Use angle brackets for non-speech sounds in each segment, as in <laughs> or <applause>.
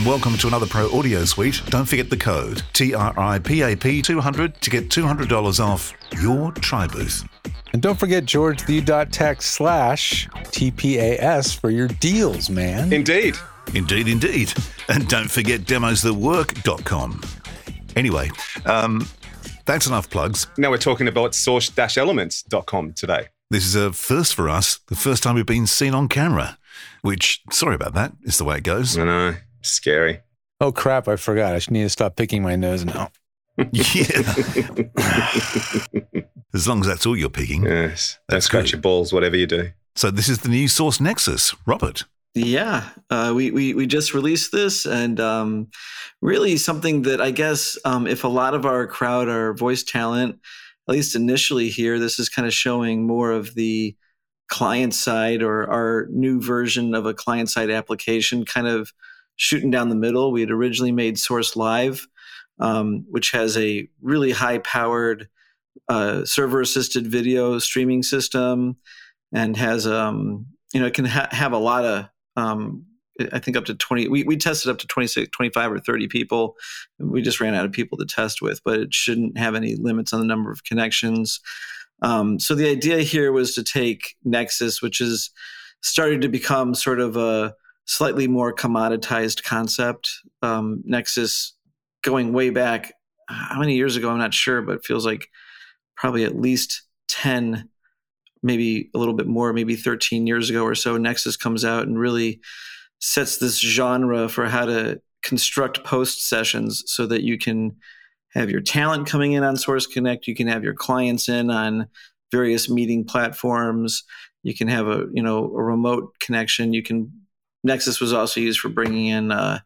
And welcome to another Pro Audio Suite. Don't forget the code TRIPAP 200 to get $200 off your tri booth. And don't forget George the Tech slash T P A S for your deals, man. Indeed. Indeed, indeed. And don't forget demosthatwork.com. Anyway, um, that's enough plugs. Now we're talking about source-elements.com today. This is a first for us, the first time we've been seen on camera, which, sorry about that, is the way it goes. I know. Scary. Oh crap, I forgot. I should need to stop picking my nose now. <laughs> yeah. as long as that's all you're picking. Yes. Don't scratch great. your balls, whatever you do. So this is the new Source Nexus. Robert. Yeah, uh, we, we we just released this, and um, really something that I guess um, if a lot of our crowd are voice talent, at least initially here, this is kind of showing more of the client side or our new version of a client side application, kind of shooting down the middle. We had originally made Source Live, um, which has a really high powered uh, server assisted video streaming system, and has um, you know it can ha- have a lot of um, I think up to 20, we, we tested up to 26, 25 or 30 people. We just ran out of people to test with, but it shouldn't have any limits on the number of connections. Um, so the idea here was to take Nexus, which is started to become sort of a slightly more commoditized concept. Um, Nexus going way back, how many years ago? I'm not sure, but it feels like probably at least 10 maybe a little bit more, maybe 13 years ago or so, Nexus comes out and really sets this genre for how to construct post sessions so that you can have your talent coming in on Source Connect, you can have your clients in on various meeting platforms, you can have a you know a remote connection. You can Nexus was also used for bringing in. Uh,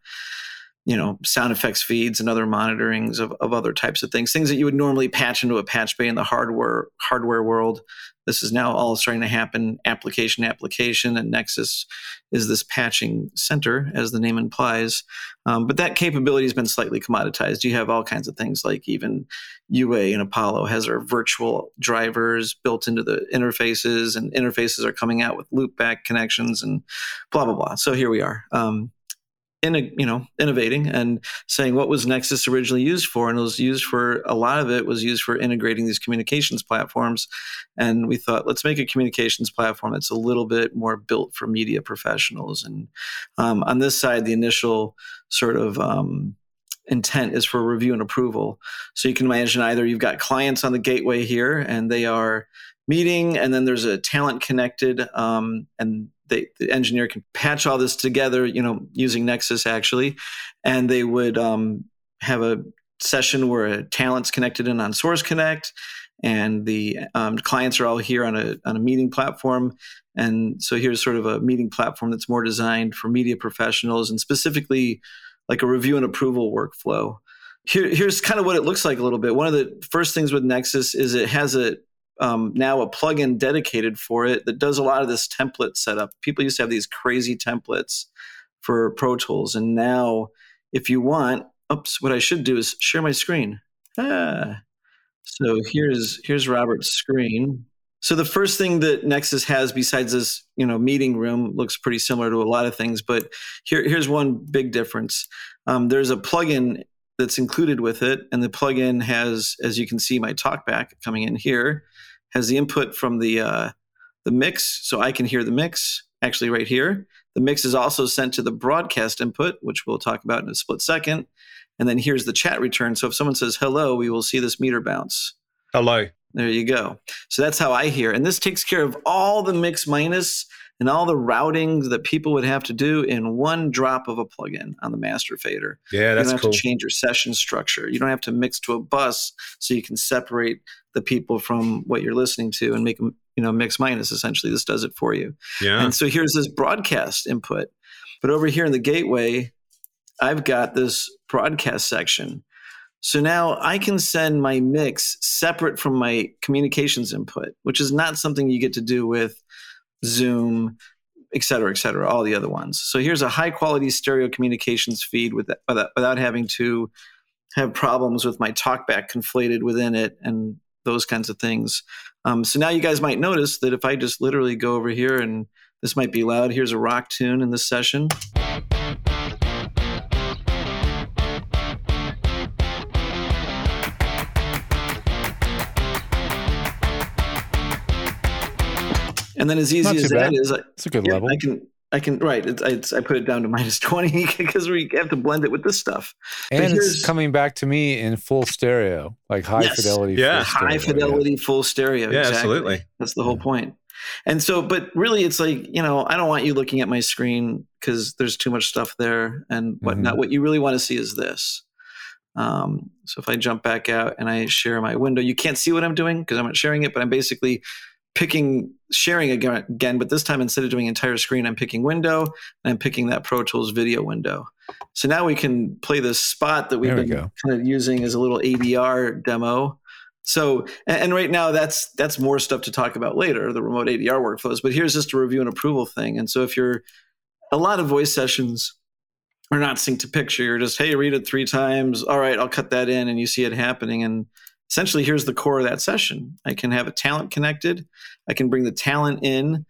you know, sound effects feeds and other monitorings of, of other types of things, things that you would normally patch into a patch bay in the hardware hardware world. This is now all starting to happen application application, and Nexus is this patching center, as the name implies. Um, but that capability has been slightly commoditized. You have all kinds of things like even UA and Apollo has their virtual drivers built into the interfaces, and interfaces are coming out with loopback connections and blah blah blah. So here we are. Um, in you know innovating and saying what was nexus originally used for and it was used for a lot of it was used for integrating these communications platforms. And we thought let's make a communications platform that's a little bit more built for media professionals. And um, on this side the initial sort of um, intent is for review and approval. So you can imagine either you've got clients on the gateway here and they are meeting and then there's a talent connected um, and they, the engineer can patch all this together, you know, using Nexus actually, and they would um, have a session where a talent's connected in on Source Connect, and the um, clients are all here on a on a meeting platform. And so here's sort of a meeting platform that's more designed for media professionals and specifically like a review and approval workflow. Here, here's kind of what it looks like a little bit. One of the first things with Nexus is it has a um, now a plugin dedicated for it that does a lot of this template setup. People used to have these crazy templates for Pro Tools, and now if you want, oops, what I should do is share my screen. Ah. So here's here's Robert's screen. So the first thing that Nexus has besides this, you know, meeting room looks pretty similar to a lot of things, but here here's one big difference. Um, there's a plugin that's included with it, and the plugin has, as you can see, my talkback coming in here, has the input from the uh, the mix, so I can hear the mix actually right here. The mix is also sent to the broadcast input, which we'll talk about in a split second. And then here's the chat return. So if someone says hello, we will see this meter bounce. Hello. There you go. So that's how I hear. And this takes care of all the mix minus and all the routings that people would have to do in one drop of a plugin on the master fader. Yeah, that's cool. you don't have cool. to change your session structure. You don't have to mix to a bus so you can separate the people from what you're listening to and make them you know, mix minus essentially. This does it for you. Yeah. And so here's this broadcast input. But over here in the gateway, I've got this broadcast section. So now I can send my mix separate from my communications input, which is not something you get to do with Zoom, et cetera, et cetera, all the other ones. So here's a high quality stereo communications feed with without, without having to have problems with my talkback conflated within it and those kinds of things. Um, so now you guys might notice that if I just literally go over here and this might be loud, here's a rock tune in this session. And then as easy Not as too that bad. is, I, It's a good yeah, level. I can I can right. It's, it's, I put it down to <laughs> minus twenty because we have to blend it with this stuff. And here's- it's coming back to me in full stereo, like high Yes. fidelity. Yeah. full stereo, high fidelity full stereo. yeah, exactly. absolutely. That's the whole point. And so, but really, it's like you know, I don't want you looking at my screen because there's too much stuff there and whatnot. What you really want to see is this. Um, so if I jump back out and I share my window, you can't see what I'm doing because I'm not sharing it, but I'm basically picking sharing again, again. But this time, instead of doing entire screen, I'm picking window and I'm picking that Pro Tools video window. So now we can play this spot that we've There been kind of using as a little ADR demo. So, and, and right now that's that's more stuff to talk about later, the remote ADR workflows. But here's just a review and approval thing. And so if you're a lot of voice sessions are not synced to picture, you're just hey, read it three times. All right, I'll cut that in, and you see it happening. And essentially, here's the core of that session. I can have a talent connected. I can bring the talent in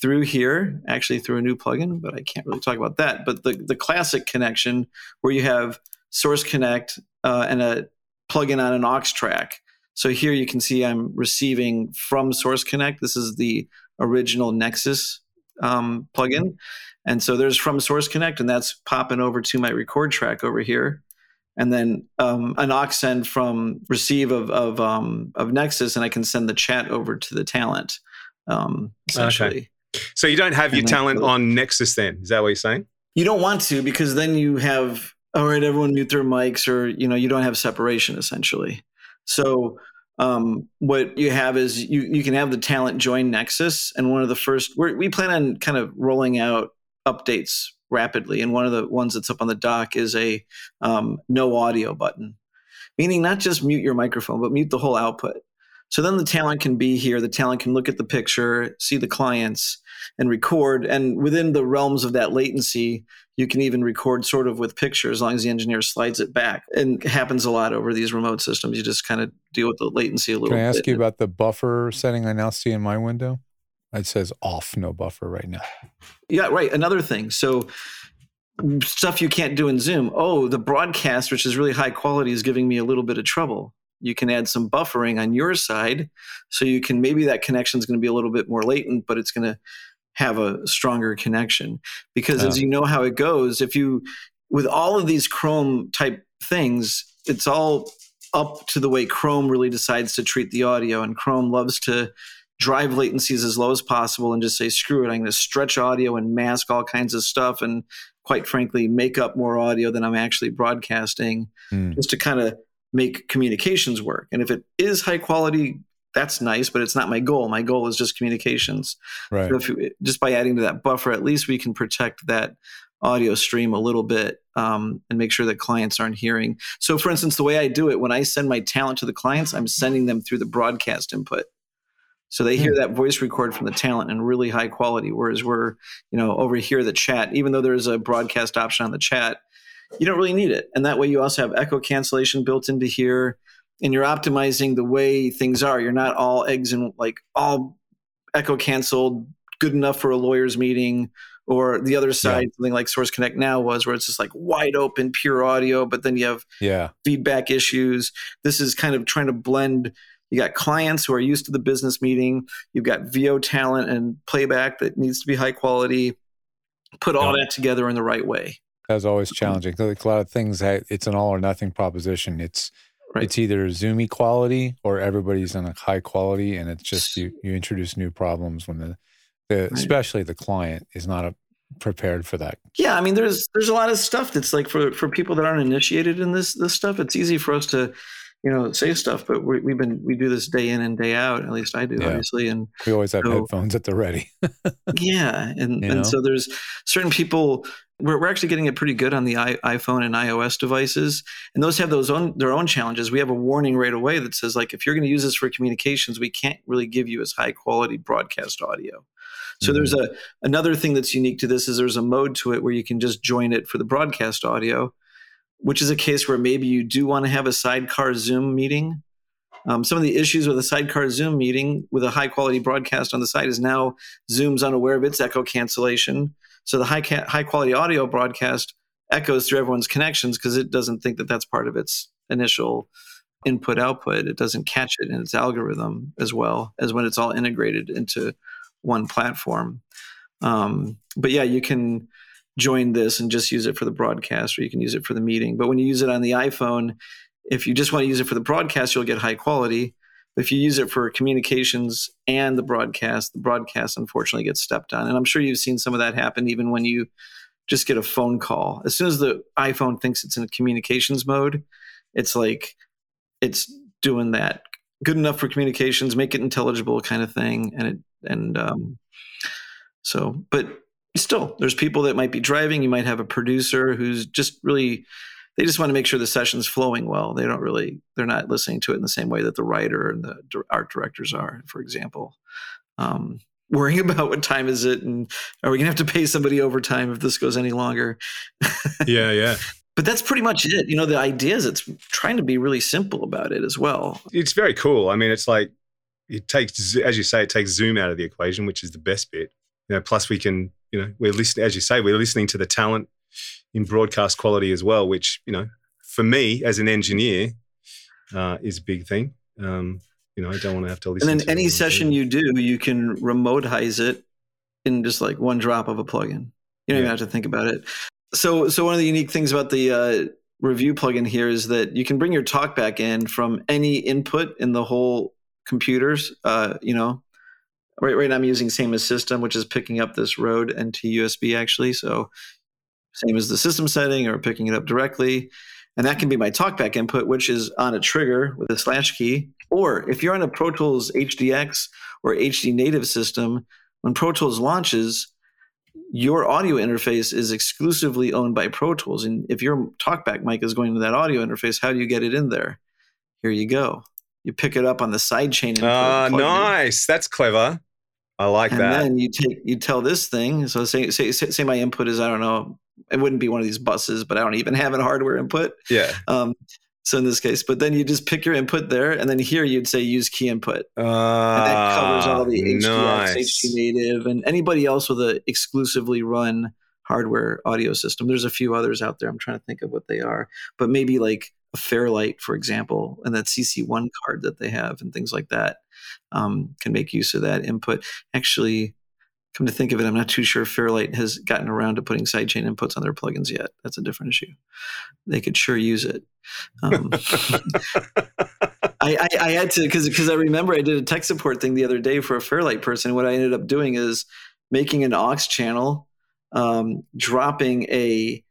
through here, actually through a new plugin, but I can't really talk about that. But the the classic connection where you have Source Connect uh, and a plugin on an aux track. So here you can see I'm receiving from Source Connect. This is the original Nexus um, plugin. And so there's from Source Connect, and that's popping over to my record track over here. And then um, an aux send from receive of of, um, of Nexus, and I can send the chat over to the talent. Um, essentially, So you don't have your And that's talent on Nexus then? Is that what you're saying? you don't want to because then you have all right, everyone mute their mics, or you know you don't have separation essentially. So um, what you have is you you can have the talent join Nexus, and one of the first we're, we plan on kind of rolling out updates rapidly, and one of the ones that's up on the dock is a um, no audio button, meaning not just mute your microphone, but mute the whole output. So then the talent can be here. The talent can look at the picture, see the clients, and record. And within the realms of that latency, you can even record sort of with picture as long as the engineer slides it back. And it happens a lot over these remote systems. You just kind of deal with the latency a little Can I ask bit. you about the buffer setting I now see in my window? It says off, no buffer right now. Yeah, right. Another thing. So stuff you can't do in Zoom. Oh, the broadcast, which is really high quality, is giving me a little bit of trouble. You can add some buffering on your side, so you can maybe that connection is going to be a little bit more latent, but it's going to have a stronger connection. Because as you know how it goes, if you with all of these Chrome type things, it's all up to the way Chrome really decides to treat the audio, and Chrome loves to drive latencies as low as possible and just say, screw it, I'm going to stretch audio and mask all kinds of stuff and quite frankly, make up more audio than I'm actually broadcasting Hmm. just to kind of make communications work. And if it is high quality, that's nice, but it's not my goal. My goal is just communications. Right. So if you, just by adding to that buffer, at least we can protect that audio stream a little bit um, and make sure that clients aren't hearing. So, for instance, the way I do it, when I send my talent to the clients, I'm sending them through the broadcast input. So they hmm. hear that voice record from the talent in really high quality. Whereas we're, you know, over here, the chat, even though there's a broadcast option on the chat, you don't really need it. And that way you also have echo cancellation built into here and you're optimizing the way things are. You're not all eggs and like all echo canceled, good enough for a lawyer's meeting, or the other side, something like Source Connect now was, where it's just like wide open, pure audio, but then you have Yeah. feedback issues. This is kind of trying to blend. You got clients who are used to the business meeting. You've got VO talent and playback that needs to be high quality. Put all that together in the right way. That's always mm-hmm. challenging. Like a lot of things, it's an all or nothing proposition. It's Right. it's either Zoomy quality or everybody's on a high quality, and it's just you you introduce new problems when the, the especially the client is not a, prepared for that. Yeah, I mean, there's there's a lot of stuff that's like for for people that aren't initiated in this this stuff. It's easy for us to you know, say stuff, but we, we've been we do this day in and day out. At least I do, Yeah. obviously, and We always have So- headphones at the ready. <laughs> yeah, and You know? and so there's certain people. We're, we're actually getting it pretty good on the I, iPhone and iOS devices, and those have those own their own challenges. We have a warning right away that says like if you're going to use this for communications, we can't really give you as high quality broadcast audio. So there's mm-hmm. a another thing that's unique to this is there's a mode to it where you can just join it for the broadcast audio, which is a case where maybe you do want to have a sidecar Zoom meeting. Um, some of the issues with a sidecar Zoom meeting with a high quality broadcast on the side is now Zoom's unaware of its echo cancellation. So the high ca- high quality audio broadcast echoes through everyone's connections because it doesn't think that that's part of its initial input output. It doesn't catch it in its algorithm as well as when it's all integrated into one platform. Um, but yeah, you can join this and just use it for the broadcast, or you can use it for the meeting. But when you use it on the iPhone, if you just want to use it for the broadcast, you'll get high quality. If you use it for communications and the broadcast, the broadcast unfortunately gets stepped on. And I'm sure you've seen some of that happen even when you just get a phone call. As soon as the iPhone thinks it's in communications mode, it's like it's doing that good enough for communications, make it intelligible kind of thing. And it and um so but still there's people that might be driving. You might have a producer who's just really they just want to make sure the session's flowing well. They don't really they're not listening to it in the same way that the writer and the art directors are, for example. Um, <laughs> worrying about what time is it and are we gonna have to pay somebody overtime if this goes any longer? <laughs> Yeah, yeah. But that's pretty much it. You know, the idea is it's trying to be really simple about it as well. It's very cool. I mean, it's like it takes, as you say, it takes Zoom out of the equation, which is the best bit. You know, plus we can, you know, we're listening, as you say, we're listening to the talent in broadcast quality as well, which you know, for me as an engineer, uh, is a big thing. Um, you know, I don't want to have to listen. And then any session you do, you can remotize it in just like one drop of a plugin. You don't even have to think about it. So, so one of the unique things about the uh, review plugin here is that you can bring your talkback in from any input in the whole computers. Uh, you know, right, right now I'm using same as system, which is picking up this Rode NT USB actually. So, same as the system setting or picking it up directly. And that can be my talkback input, which is on a trigger with a slash key. Or if you're on a Pro Tools HDX or HD native system, when Pro Tools launches, your audio interface is exclusively owned by Pro Tools. And if your talkback mic is going to that audio interface, how do you get it in there? Here you go. You pick it up on the sidechain input. Ah, in. nice. That's clever. I like that. and that. then you take you tell this thing. So say, say say say my input is I don't know. It wouldn't be one of these buses, but I don't even have a hardware input. yeah. Um, so in this case, but then you just pick your input there, and then here you'd say use key input, Uh, and that covers all the HDX, nice. HD native, and anybody else with a exclusively run hardware audio system. There's a few others out there. I'm trying to think of what they are, but maybe like a Fairlight, for example, and that CC1 card that they have, and things like that, um, can make use of that input. Actually, come to think of it, I'm not too sure Fairlight has gotten around to putting sidechain inputs on their plugins yet. That's a different issue. They could sure use it. Um, <laughs> I, I, I had to because because I remember I did a tech support thing the other day for a Fairlight person. What I ended up doing is making an aux channel, um, dropping a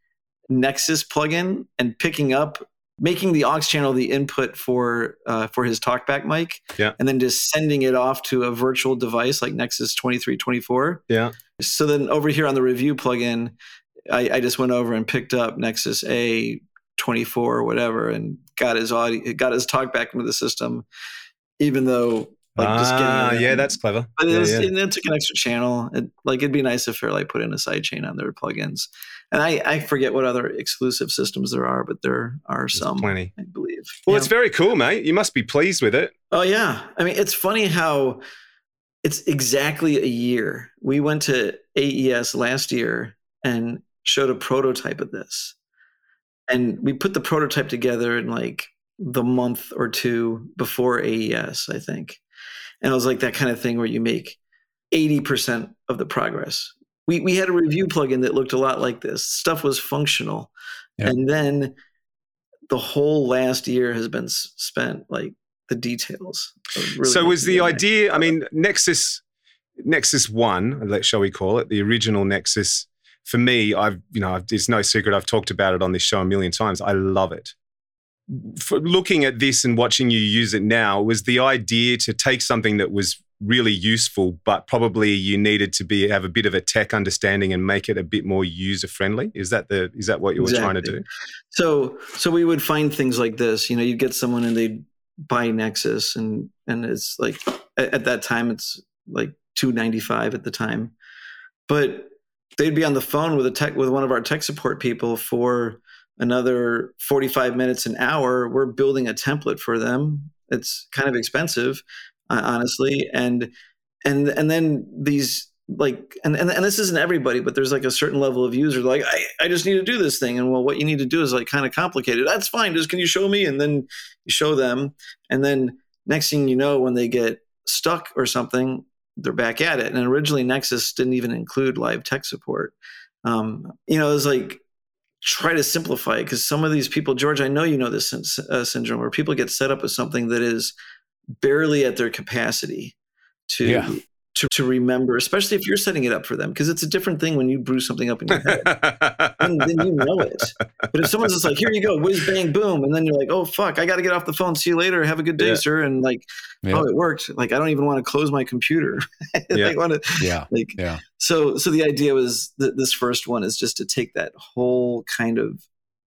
Nexus plugin, and picking up making the aux channel the input for uh, for his talkback mic, Yeah. and then just sending it off to a virtual device like Nexus twenty three twenty four. yeah. So then over here on the review plugin, I, I just went over and picked up Nexus A twenty four or whatever, and got his audio, got his talk back into the system, even though like just ah, it yeah, that's clever. But it, Yeah, was, yeah. and it took an extra channel. It, like it'd be nice if Fairlight put in a sidechain on their plugins. And I, I forget what other exclusive systems there are, but there are There's some, plenty. I believe. Well, Yeah. it's very cool, mate. You must be pleased with it. Oh yeah. I mean, it's funny how it's exactly a year. We went to AES last year and showed a prototype of this. And we put the prototype together in like the month or two before AES, I think. And it was like that kind of thing where you make 80% of the progress. We we had a review plugin that looked a lot like this. Stuff was functional. Yeah. And then the whole last year has been spent like the details. really so was the idea? I mean, Nexus, Nexus One, let shall we call it, the original Nexus. For me, I've you know, it's no secret. I've talked about it on this show a million times. I love it. for looking at this and watching you use it now, was the idea to take something that was really useful, but probably you needed to be have a bit of a tech understanding and make it a bit more user friendly. Is that the is that what you were trying to do? So so we would find things like this. You know, you'd get someone and they'd buy Nexus and and it's like at, at that time it's like two ninety five at the time, but they'd be on the phone with a tech with one of our tech support people for another forty five minutes an hour. We're building a template for them. It's kind of expensive, honestly, and and and then these like and, and and this isn't everybody but there's like a certain level of user like I, I just need to do this thing and well what you need to do is like kind of complicated that's fine just can you show me? And then you show them and then next thing you know when they get stuck or something they're back at it. And originally nexus didn't even include live tech support. Um, you know it was like try to simplify it because some of these people george i know you know this uh, syndrome where people get set up with something that is barely at their capacity to Yeah. to, to remember, especially if you're setting it up for them, because it's a different thing when you brew something up in your head. <laughs> then, then you know it. But if someone's just like, "Here you go, whiz bang boom," and then you're like, "Oh fuck, I got to get off the phone. See you later. Have a good day, Yeah. sir." And like, Yeah. oh, it worked. Like, I don't even want to close my computer. <laughs> Yeah. to Yeah. like Yeah. so so the idea was that this first one is just to take that whole kind of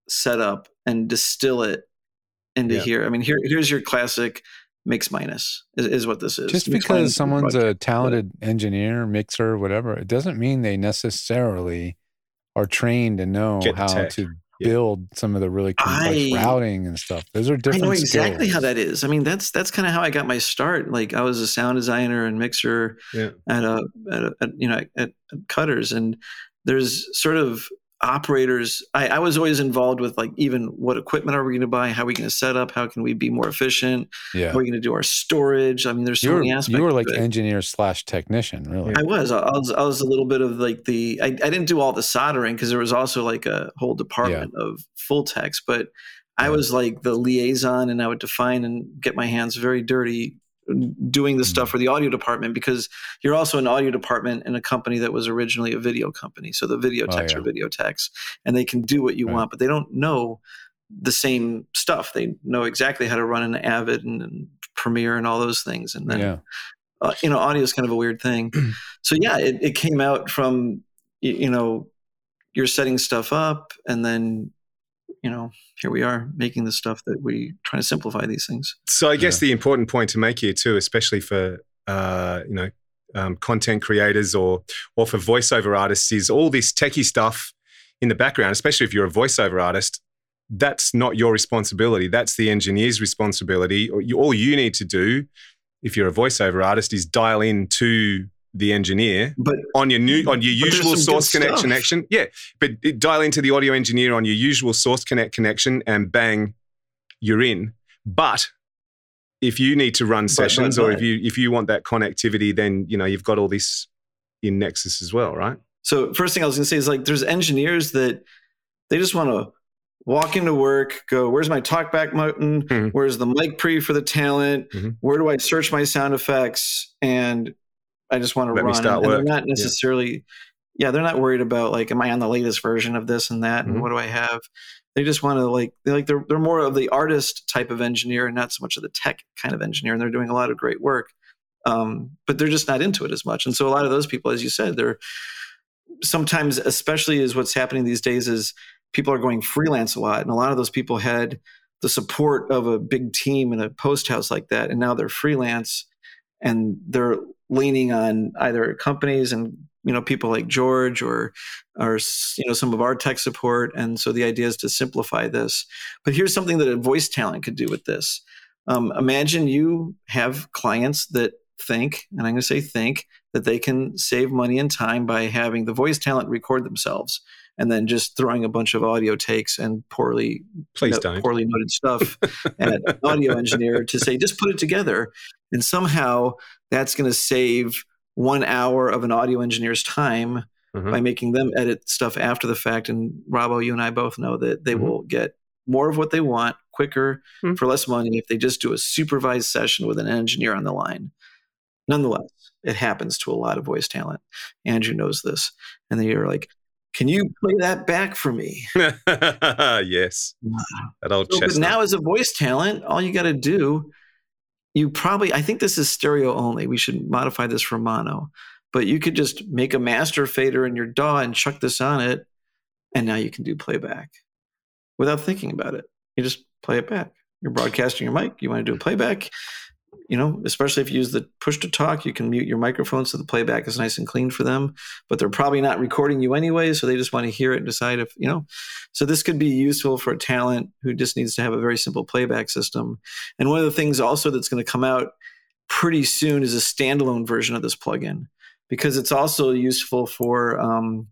setup and distill it into Yeah. here. I mean, here here's your classic mix minus is, is what this is. Just Mix because someone's a talented engineer, mixer, whatever, it doesn't mean they necessarily are trained to know how tech. to Yeah. build some of the really complex I- routing and stuff. Those are different. I know exactly how that is. I mean, that's that's kind of how I got my start. Like I was a sound designer and mixer Yeah. at a, at, a at, you know at, at Cutters, and there's sort of operators. I, I was always involved with like even what equipment are we going to buy? How are we going to set up? How can we be more efficient? Yeah. How are we going to do our storage? I mean, there's so You were, many aspects. you were like engineer slash technician, really. I was. I was. I was a little bit of like the. I, I didn't do all the soldering because there was also like a whole department of full techs, but I was like the liaison, and I would define and get my hands very dirty doing the Mm. stuff for the audio department because you're also an audio department in a company that was originally a video company. So the video Oh, techs yeah. are video techs, and they can do what you Right. want, but they don't know the same stuff. They know exactly how to run an Avid and, and Premiere and all those things, and then yeah. uh, you know, audio is kind of a weird thing. <clears throat> so yeah, it, it came out from you know you're setting stuff up, and then you know here we are making the stuff that we trying to simplify these things. So I guess the important point to make here too, especially for uh, you know um, content creators or or for voiceover artists, is all this techie stuff in the background. Especially if you're a voiceover artist, that's not your responsibility. That's the engineer's responsibility. Or all you need to do, if you're a voiceover artist, is dial in to the engineer But on your new on your usual source connect stuff. connection. Yeah, but dial into the audio engineer on your usual source connect connection, and bang, you're in. But if you need to run But- sessions, but- or if you if you want that connectivity, then you know you've got all this in Nexus as well, right? so first thing I was going to say is like there's engineers that they just want to walk into work, go, where's my talkback button? Mhm. Where's the mic pre for the talent? Mhm. Where do I search my sound effects? And I just want to Let run. and work. they're not necessarily, yeah. they're not worried about like, am I on the latest version of this and that? Mhm. And what do I have? They just want to like, they like they're they're more of the artist type of engineer and not so much of the tech kind of engineer. And they're doing a lot of great work, um, but they're just not into it as much. And so a lot of those people, as you said, they're sometimes, especially is what's happening these days, is people are going freelance a lot, and a lot of those people had the support of a big team in a post house like that, and now they're freelance, and they're leaning on either companies and you know people like George or or you know some of our tech support, and so the idea is to simplify this. But here's something that a voice talent could do with this. Um, imagine you have clients that think, and I'm going to say think, that they can save money and time by having the voice talent record themselves and then just throwing a bunch of audio takes and poorly no- poorly noted stuff <laughs> at an audio engineer to say just put it together and somehow that's going to save one hour of an audio engineer's time Mhm. by making them edit stuff after the fact and Robbo you and I both know that they Mhm. will get more of what they want quicker Mhm. for less money if they just do a supervised session with an engineer on the line nonetheless it happens to a lot of voice talent andrew knows this and then you're like Can you play that back for me? <laughs> yes, that old So, but now, as a voice talent, all you got to do, you probably, I think this is stereo only. We should modify this for mono, but you could just make a master fader in your DAW and chuck this on it, and now you can do playback without thinking about it. You just play it back. You're broadcasting your mic. You want to do a playback. You know, especially if you use the push to talk, you can mute your microphone so the playback is nice and clean for them. But they're probably not recording you anyway, so they just want to hear it and decide if you know. So this could be useful for a talent who just needs to have a very simple playback system. And one of the things also that's going to come out pretty soon is a standalone version of this plugin because it's also useful for um,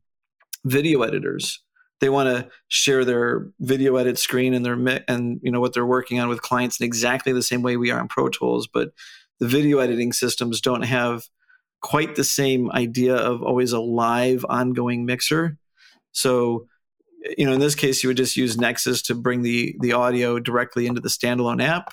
video editors. They want to share their video edit screen and their and you know what they're working on with clients in exactly the same way we are in Pro Tools, but the video editing systems don't have quite the same idea of always a live ongoing mixer. So you know in this case you would just use nexus to bring the the audio directly into the standalone app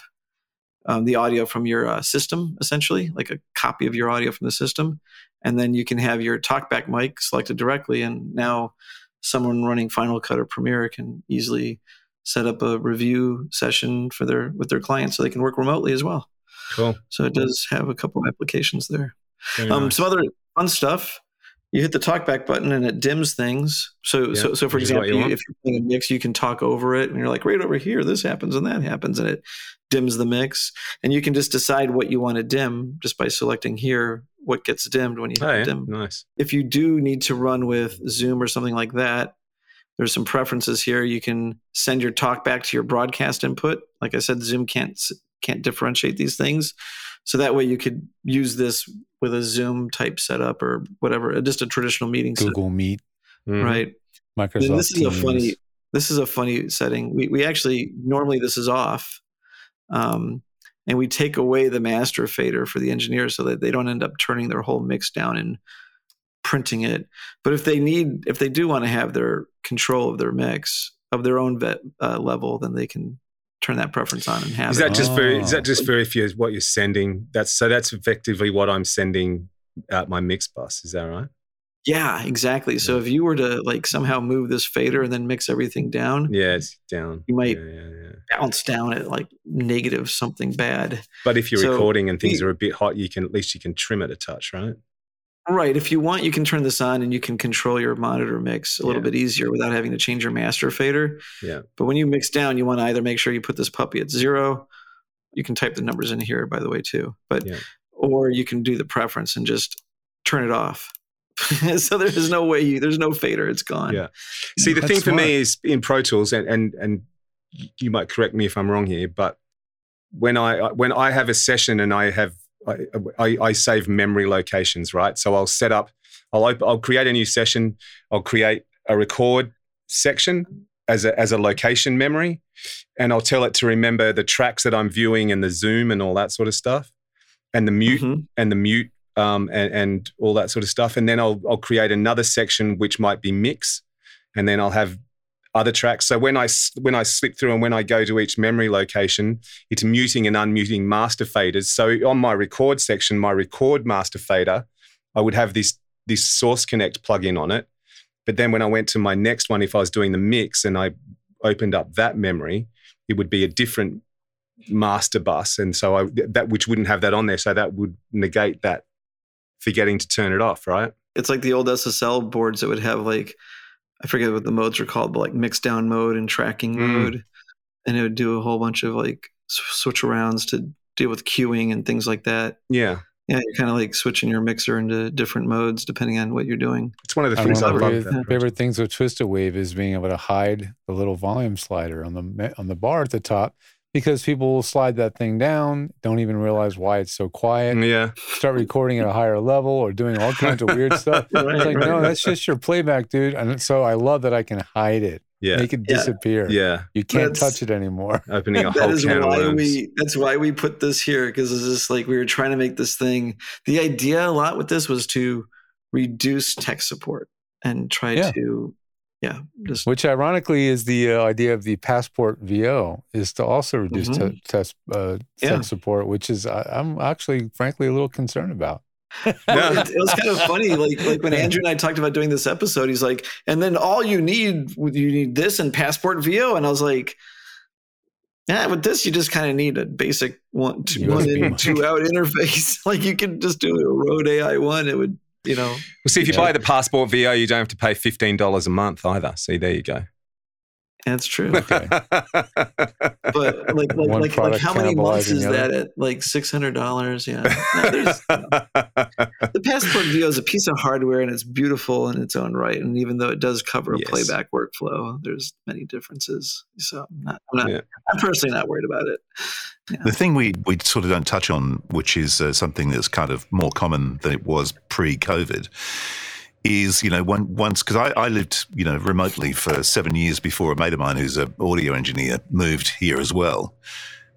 um, the audio from your uh, system essentially like a copy of your audio from the system and then you can have your talkback mic selected directly and now someone running final cut or premiere can easily set up a review session for their with their clients so they can work remotely as well cool. so it does have a couple applications there um, nice. some other fun stuff. You hit the talkback button and it dims things. So, Yeah, so, so for example, you if you're playing a mix, you can talk over it, and you're like, right over here, this happens and that happens, and it dims the mix. And you can just decide what you want to dim just by selecting here what gets dimmed when you hit Oh, yeah. dim. Nice. If you do need to run with Zoom or something like that, there's some preferences here. You can send your talk back to your broadcast input. Like I said, Zoom can't can't differentiate these things. So that way you could use this with a Zoom type setup or whatever, uh, just a traditional meeting setup, Google Meet, Mhm. right? Microsoft And this is a funny this is a funny setting. We we actually normally this is off. Um, and we take away the master fader for the engineers so that they don't end up turning their whole mix down and printing it. But if they need, if they do want to have their control of their mix of their own vet, uh, level, then they can turn that preference on and have Is it. that just for? Is that just for if you what you're sending? That's so. That's effectively what I'm sending out my mix bus. Is that right? Yeah, exactly. So if you were to like somehow move this fader and then mix everything down, Yeah, it's down. You might- Yeah, yeah, yeah. bounce down at like negative something bad. But if you're So recording and things are a bit hot, you can at least you can trim it a touch, right? Right. If you want, you can turn this on and you can control your monitor mix a little Yeah. bit easier without having to change your master fader. Yeah. But when you mix down, you want to either make sure you put this puppy at zero. You can type the numbers in here, by the way, too. But Yeah. or you can do the preference and just turn it off. <laughs> so there's no way you there's no fader. It's gone. Yeah. See, the That's thing for smart. me is in Pro Tools, and and and you might correct me if I'm wrong here, but when I when I have a session and I have I, I, I save memory locations, right? So I'll set up, I'll op- I'll create a new session, I'll create a record section as a as a location memory, and I'll tell it to remember the tracks that I'm viewing and the zoom and all that sort of stuff, and the mute Mhm. and the mute um, and, and all that sort of stuff. And then I'll, I'll create another section which might be mix, and then I'll have other tracks. So when I when I slip through and when I go to each memory location, it's muting and unmuting master faders. So on my record section, my record master fader, I would have this this Source Connect plugin on it. But then when I went to my next one, if I was doing the mix and I opened up that memory, it would be a different master bus, and so I that which wouldn't have that on there. So that would negate that forgetting to turn it off, right? It's like the old SSL boards that would have like I forget what the modes are called, but like mix down mode and tracking Mm. mode, and it would do a whole bunch of like switch arounds to deal with queuing and things like that. Yeah, Yeah, you're kind of like switching your mixer into different modes depending on what you're doing. it's one of the I things I one of love. my about favorite, favorite things with Twisted Wave is being able to hide the little volume slider on the on the bar at the top because people will slide that thing down, don't even realize why it's so quiet, mm, Yeah, start recording at a higher level or doing all kinds of weird <laughs> stuff. Right, It's like, right, no, that's just your playback, dude. And so I love that I can hide it, yeah, make it Yeah. disappear. yeah. You can't That's- touch it anymore. <laughs> Opening a <laughs> whole is can why worms. we that's why we put this here because it's just like we were trying to make this thing the idea a lot with this was to reduce tech support and try Yeah. to yeah just Which ironically is the uh, idea of the Passport VO is to also reduce Mhm. te- test uh, Yeah. tech support, which is I, I'm actually frankly a little concerned about. <laughs> Well, <laughs> it, it was kind of funny, like like when Andrew and I talked about doing this episode. He's like, and then all you need you need this and Passport VO, and I was like, yeah, with this you just kind of need a basic one, two, one in, two out <laughs> interface. like you could just do a Rode AI one. It would, you know, Well, see, if you Yeah. buy the Passport VO, you don't have to pay fifteen dollars a month either. See, there you go. That's true. Okay. <laughs> But like like One like, like how many months is that at like six hundred dollars? Yeah, No, there's, the Passport VO is a piece of hardware and it's beautiful in its own right. And even though it does cover a Yes. playback workflow, there's many differences. So I'm not, I'm, not, Yeah. I'm personally not worried about it. The thing we, we sort of don't touch on, which is uh, something that's kind of more common than it was pre COVID, is, you know, one, once, because I, I lived, you know, remotely for seven years before a mate of mine who's an audio engineer moved here as well.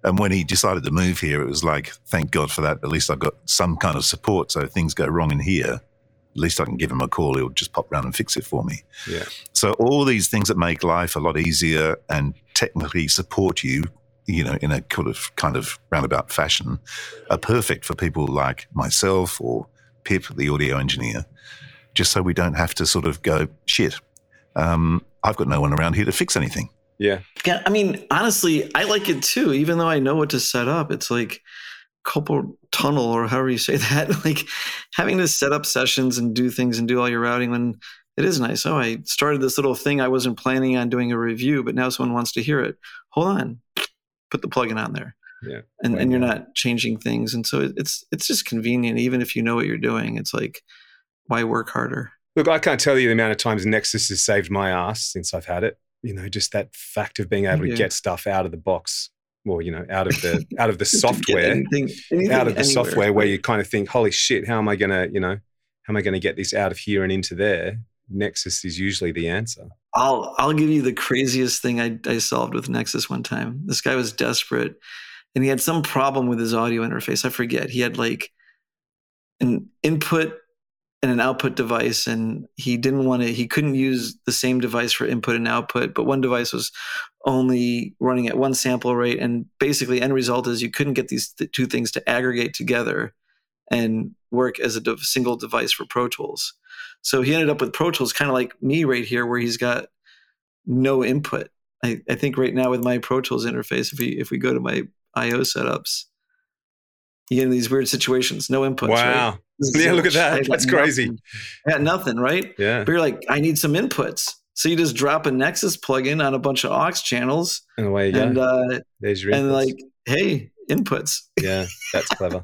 And when he decided to move here, it was like, thank God for that. At least I've got some kind of support. So if things go wrong in here, at least I can give him a call. He'll just pop round and fix it for me. Yeah. So all these things that make life a lot easier and technically support you, you know, in a kind of kind of roundabout fashion, are perfect for people like myself or Pip, the audio engineer. Just so we don't have to sort of go shit. Um, I've got no one around here to fix anything. yeah. Yeah, I mean, honestly, I like it too. Even though I know what to set up, it's like couple tunnel or however you say <laughs> that. Like having to set up sessions and do things and do all your routing when it is nice. Oh, I started this little thing I wasn't planning on doing a review, but now someone wants to hear it. Hold on, put the plugin on there. Yeah. and and you're not changing things, and so it's it's just convenient. Even if you know what you're doing, it's like why work harder? Look, I can't tell you the amount of times Nexus has saved my ass since I've had it. You know, just that fact of being able to get stuff out of the box, or you know, out of the <laughs> out of the Just to get software, anything- anything out of the anywhere. software, where you kind of think, "Holy shit, how am I gonna, you know, how am I gonna get this out of here and into there?" Nexus is usually the answer. I'll I'll give you the craziest thing I, I solved with Nexus one time. This guy was desperate and he had some problem with his audio interface. I forget. He had like an input and an output device and he didn't want to he couldn't use the same device for input and output, but one device was only running at one sample rate and basically end result is you couldn't get these th- two things to aggregate together and work as a de- single device for Pro Tools. So he ended up with Pro Tools, kind of like me right here, where he's got no input. I, I think right now with my Pro Tools interface, if we if we go to my I/O setups, you get in these weird situations, no inputs. wow. <laughs> right? Yeah, look at that. I That's crazy. nothing. I got nothing, right? Yeah. But you're like, I need some inputs. So you just drop a Nexus plugin on a bunch of aux channels, And away you go. and uh, There's your and inputs. like, hey, inputs. <laughs> yeah, that's clever.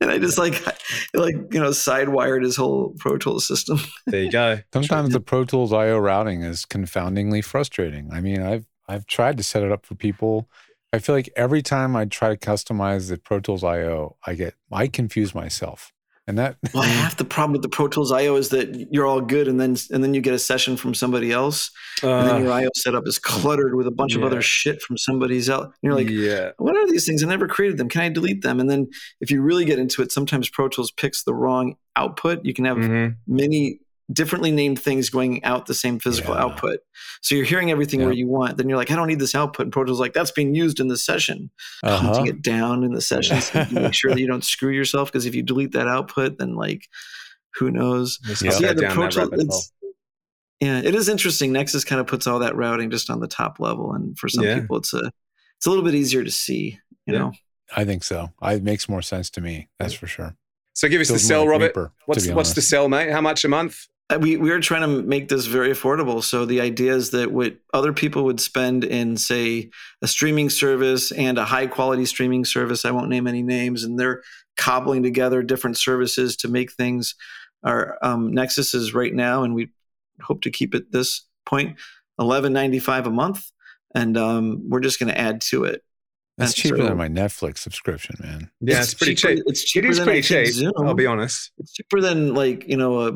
and I just like <laughs> like you know sidewired his whole Pro Tools system. There you go. Sometimes the Pro Tools IO routing is confoundingly frustrating. I mean, I've I've tried to set it up for people. I feel like every time I try to customize the Pro Tools IO, I get I confuse myself. And that Well, half the problem with the Pro Tools IO is that you're all good, and then and then you get a session from somebody else, and then Uh, your IO setup is cluttered with a bunch of other shit from somebody's else. And you're like, yeah. what are these things? I never created them. Can I delete them? And then if you really get into it, sometimes Pro Tools picks the wrong output. You can have Mhm. many differently named things going out the same physical Yeah. output. So you're hearing everything where you want. Then you're like, I don't need this output. And Pro Tools is like, that's being used in the session. uh-huh. Hunting it down in the <laughs> session so you make sure that you don't screw yourself. Because if you delete that output, then like, who knows? Let's Yeah. So go the down Pro that Tool- rabbit hole. it's- yeah, it is interesting. Nexus kind of puts all that routing just on the top level, and for some Yeah. people, it's a it's a little bit easier to see. You Yeah. know, I think so. I, it makes more sense to me. That's for sure. So give us the Feels sell, Robert. Reaper, to What's be what's the honest. sell, mate? How much a month? Uh, we we are trying to make this very affordable. So the idea is that what other people would spend in, say, a streaming service and a high quality streaming service, I won't name any names, and they're cobbling together different services to make things. Our um, Nexus is right now, and we hope to keep it this point, eleven ninety five a month, and um, we're just going to add to it. That's And cheaper so- than my Netflix subscription, man. Yeah, it's, pretty cheaper- cheap. It's It cheaper is than pretty I think cheap. Zoom. I'll be honest. It's cheaper than like you know a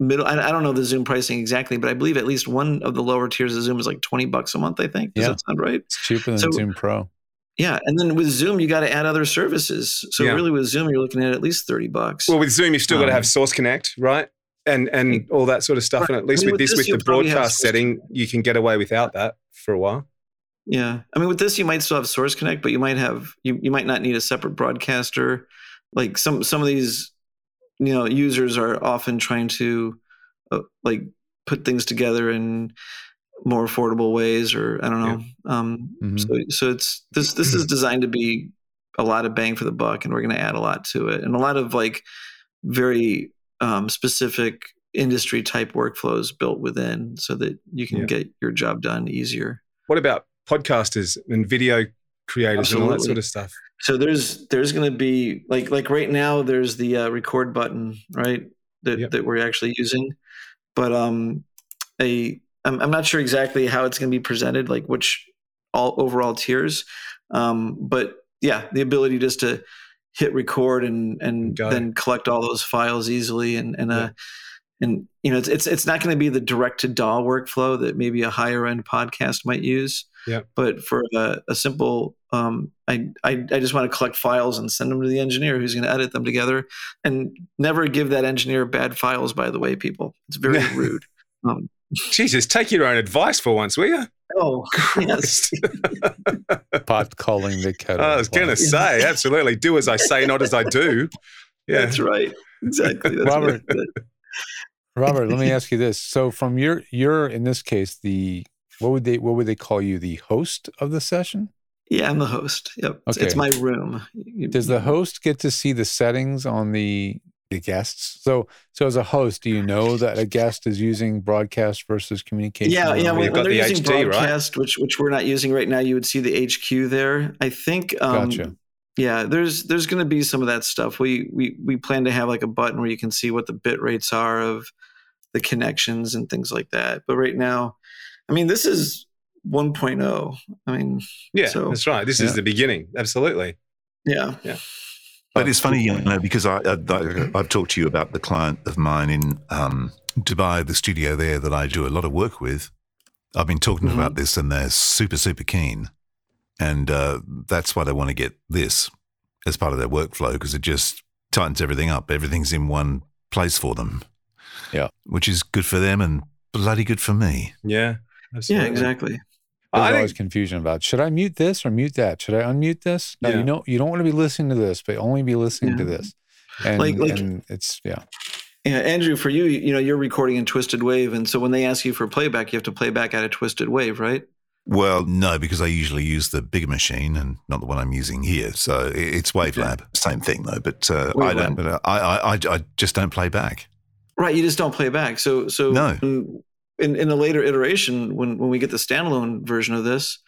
middle. I, I don't know the Zoom pricing exactly, but I believe at least one of the lower tiers of Zoom is like twenty bucks a month. I think. Does Yeah. that sound right? It's cheaper than So- Zoom Pro. Yeah, and then with Zoom, you got to add other services. So Yeah. really, with Zoom, you're looking at at least thirty bucks. Well, with Zoom, you've still got to Um, have Source Connect, right? And and all that sort of stuff. And at least I mean, with with this, this, with the broadcast setting, you can get away without that for a while. yeah, I mean, with this, you might still have Source Connect, but you might have you you might not need a separate broadcaster. Like some some of these you know users are often trying to uh, like put things together in more affordable ways or i don't know um Mhm. so so it's this this is designed to be a lot of bang for the buck and we're going to add a lot to it and a lot of like very um specific industry type workflows built within so that you can Yeah. get your job done easier What about podcasters and video creators and all that sort of stuff? So there's there's going to be like like right now there's the uh, record button right that Yep. that we're actually using, but um a I'm, I'm not sure exactly how it's going to be presented like which all overall tiers, um but yeah the ability just to hit record and and then collect all those files easily and and Yeah. uh and you know it's it's, it's not going to be the direct to DAW workflow that maybe a higher end podcast might use Yep. but for a, a simple um, I, I i just want to collect files and send them to the engineer who's going to edit them together and never give that engineer bad files by the way people it's very <laughs> rude um, Jesus, take your own advice for once, will you? oh yes Pot <laughs> calling the kettle. I was going to say, <laughs> absolutely. Do as I say, not as I do. Yeah. that's right exactly that's Robert. Robert, let me ask you this. So from your you're in this case the what would they what would they call you the host of the session? yeah i'm the host yep it's, it's my room Does the host get to see the settings on the the guests? So so as a host, do you know that a guest is using broadcast versus communication? Yeah, yeah. When, when they're the using HD, right? broadcast, which which we're not using right now, you would see the HQ there. I think. Um, Gotcha. Yeah, there's there's going to be some of that stuff. We we we plan to have like a button where you can see what the bit rates are of the connections and things like that. But right now, I mean, this is 1.0. I mean, Yeah, So- that's right. This Yeah. is the beginning. Absolutely. yeah, Yeah. But it's funny, you know, because I, I, I've talked to you about the client of mine in um, Dubai, the studio there that I do a lot of work with. I've been talking Mhm. about this and they're super, super keen. And uh, that's why they want to get this as part of their workflow because it just tightens everything up. Everything's in one place for them. Yeah. Which is good for them and bloody good for me. Yeah. Yeah, exactly. There's I always think, confusion about should I mute this or mute that? Should I unmute this? No, Yeah. you know you don't want to be listening to this, but only be listening to this. And, Like- like- and it's yeah. Yeah, Andrew, for you, you know, you're recording in Twisted Wave, and so when they ask you for playback, you have to play back out of Twisted Wave, right? Well, no, because I usually use the bigger machine and not the one I'm using here. So it's WaveLab, same thing though. But uh, I don't. WaveLab. But I, I, I, I just don't play back. Right, you just don't play back. So so No. In, in in a later iteration, when when we get the standalone version of this,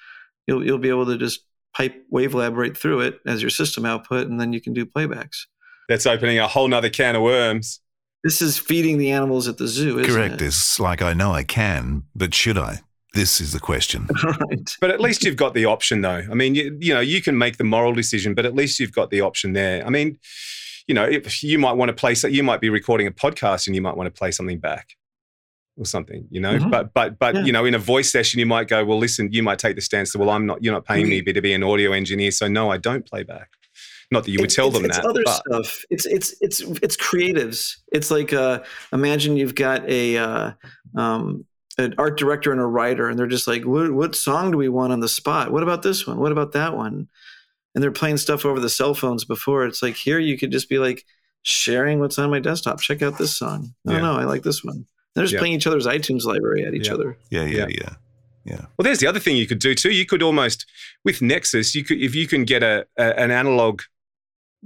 you'll you'll be able to just pipe WaveLab right through it as your system output, and then you can do playbacks. that's opening a whole nother can of worms. This is feeding the animals at the zoo, isn't Correct. it? It's like I know I can, but should I? This is the question. <laughs> right. But at least you've got the option, though. I mean, you, you know, you can make the moral decision, but at least you've got the option there. I mean, you know, if you might want to play, so you might be recording a podcast and you might want to play something back or something, you know. Mhm. But but but Yeah. you know, in a voice session, you might go, well, listen, you might take the stance that, well, I'm not, you're not paying me to be an audio engineer, so no, I don't play back. Not that you would It's- tell it's- them it's that. other but, stuff. It's it's it's it's creatives. It's like uh, imagine you've got a uh, um, an art director and a writer, and they're just like, what what song do we want on the spot? What about this one? What about that one? And they're playing stuff over the cell phones before. It's like here you could just be like sharing what's on my desktop. Check out this song. Oh Yeah. no, I like this one. They're just Yeah. playing each other's iTunes library at each Yeah. other. Yeah, yeah, Yeah. yeah. Well, there's the other thing you could do too. You could almost with Nexus, you could if you can get a, a an analog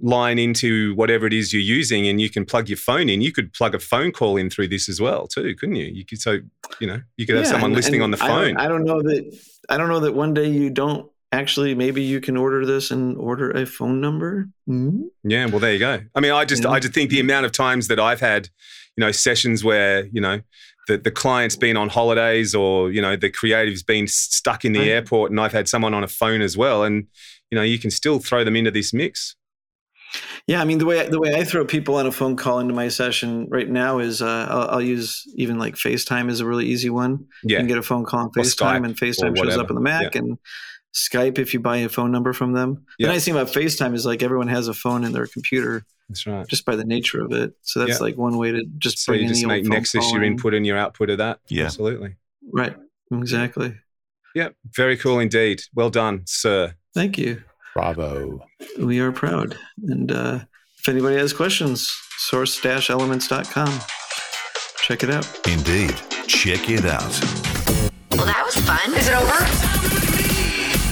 line into whatever it is you're using, and you can plug your phone in. You could plug a phone call in through this as well too, couldn't you? You could so you know you could have someone and- listening on the phone. I don't, know that. I don't know that one day you don't actually. Maybe you can order this and order a phone number. Hmm? Yeah, well, there you go. I mean, I just, Yeah. I just think the amount of times that I've had, you know, sessions where, you know, the, the client's been on holidays or, you know, the creative's been stuck in the Right. airport and I've had someone on a phone as well. And, you know, you can still throw them into this mix. Yeah, I mean the way the way I throw people on a phone call into my session right now is uh, I'll, I'll use even like FaceTime is a really easy one. You Yeah. can get a phone call on FaceTime, and FaceTime shows up on the Mac, and Skype if you buy a phone number from them. Yeah. The nice thing about FaceTime is like everyone has a phone in their computer That's right. just by the nature of it. So that's Yeah. like one way to just So bring you in just the make old phone Nexus your input and your output of that. Yeah. Absolutely. Right. Exactly. Yeah. Very cool indeed. Well done, sir. Thank you. Bravo. We are proud, and uh, if anybody has questions, source-elements.com. Check it out. Indeed. Check it out. Well, that was fun. Is it over?